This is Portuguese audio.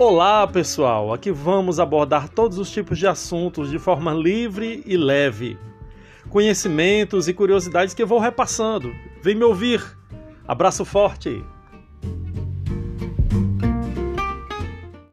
Olá, pessoal! Aqui vamos abordar todos os tipos de assuntos de forma livre e leve. Conhecimentos e curiosidades que eu vou repassando. Vem me ouvir! Abraço forte!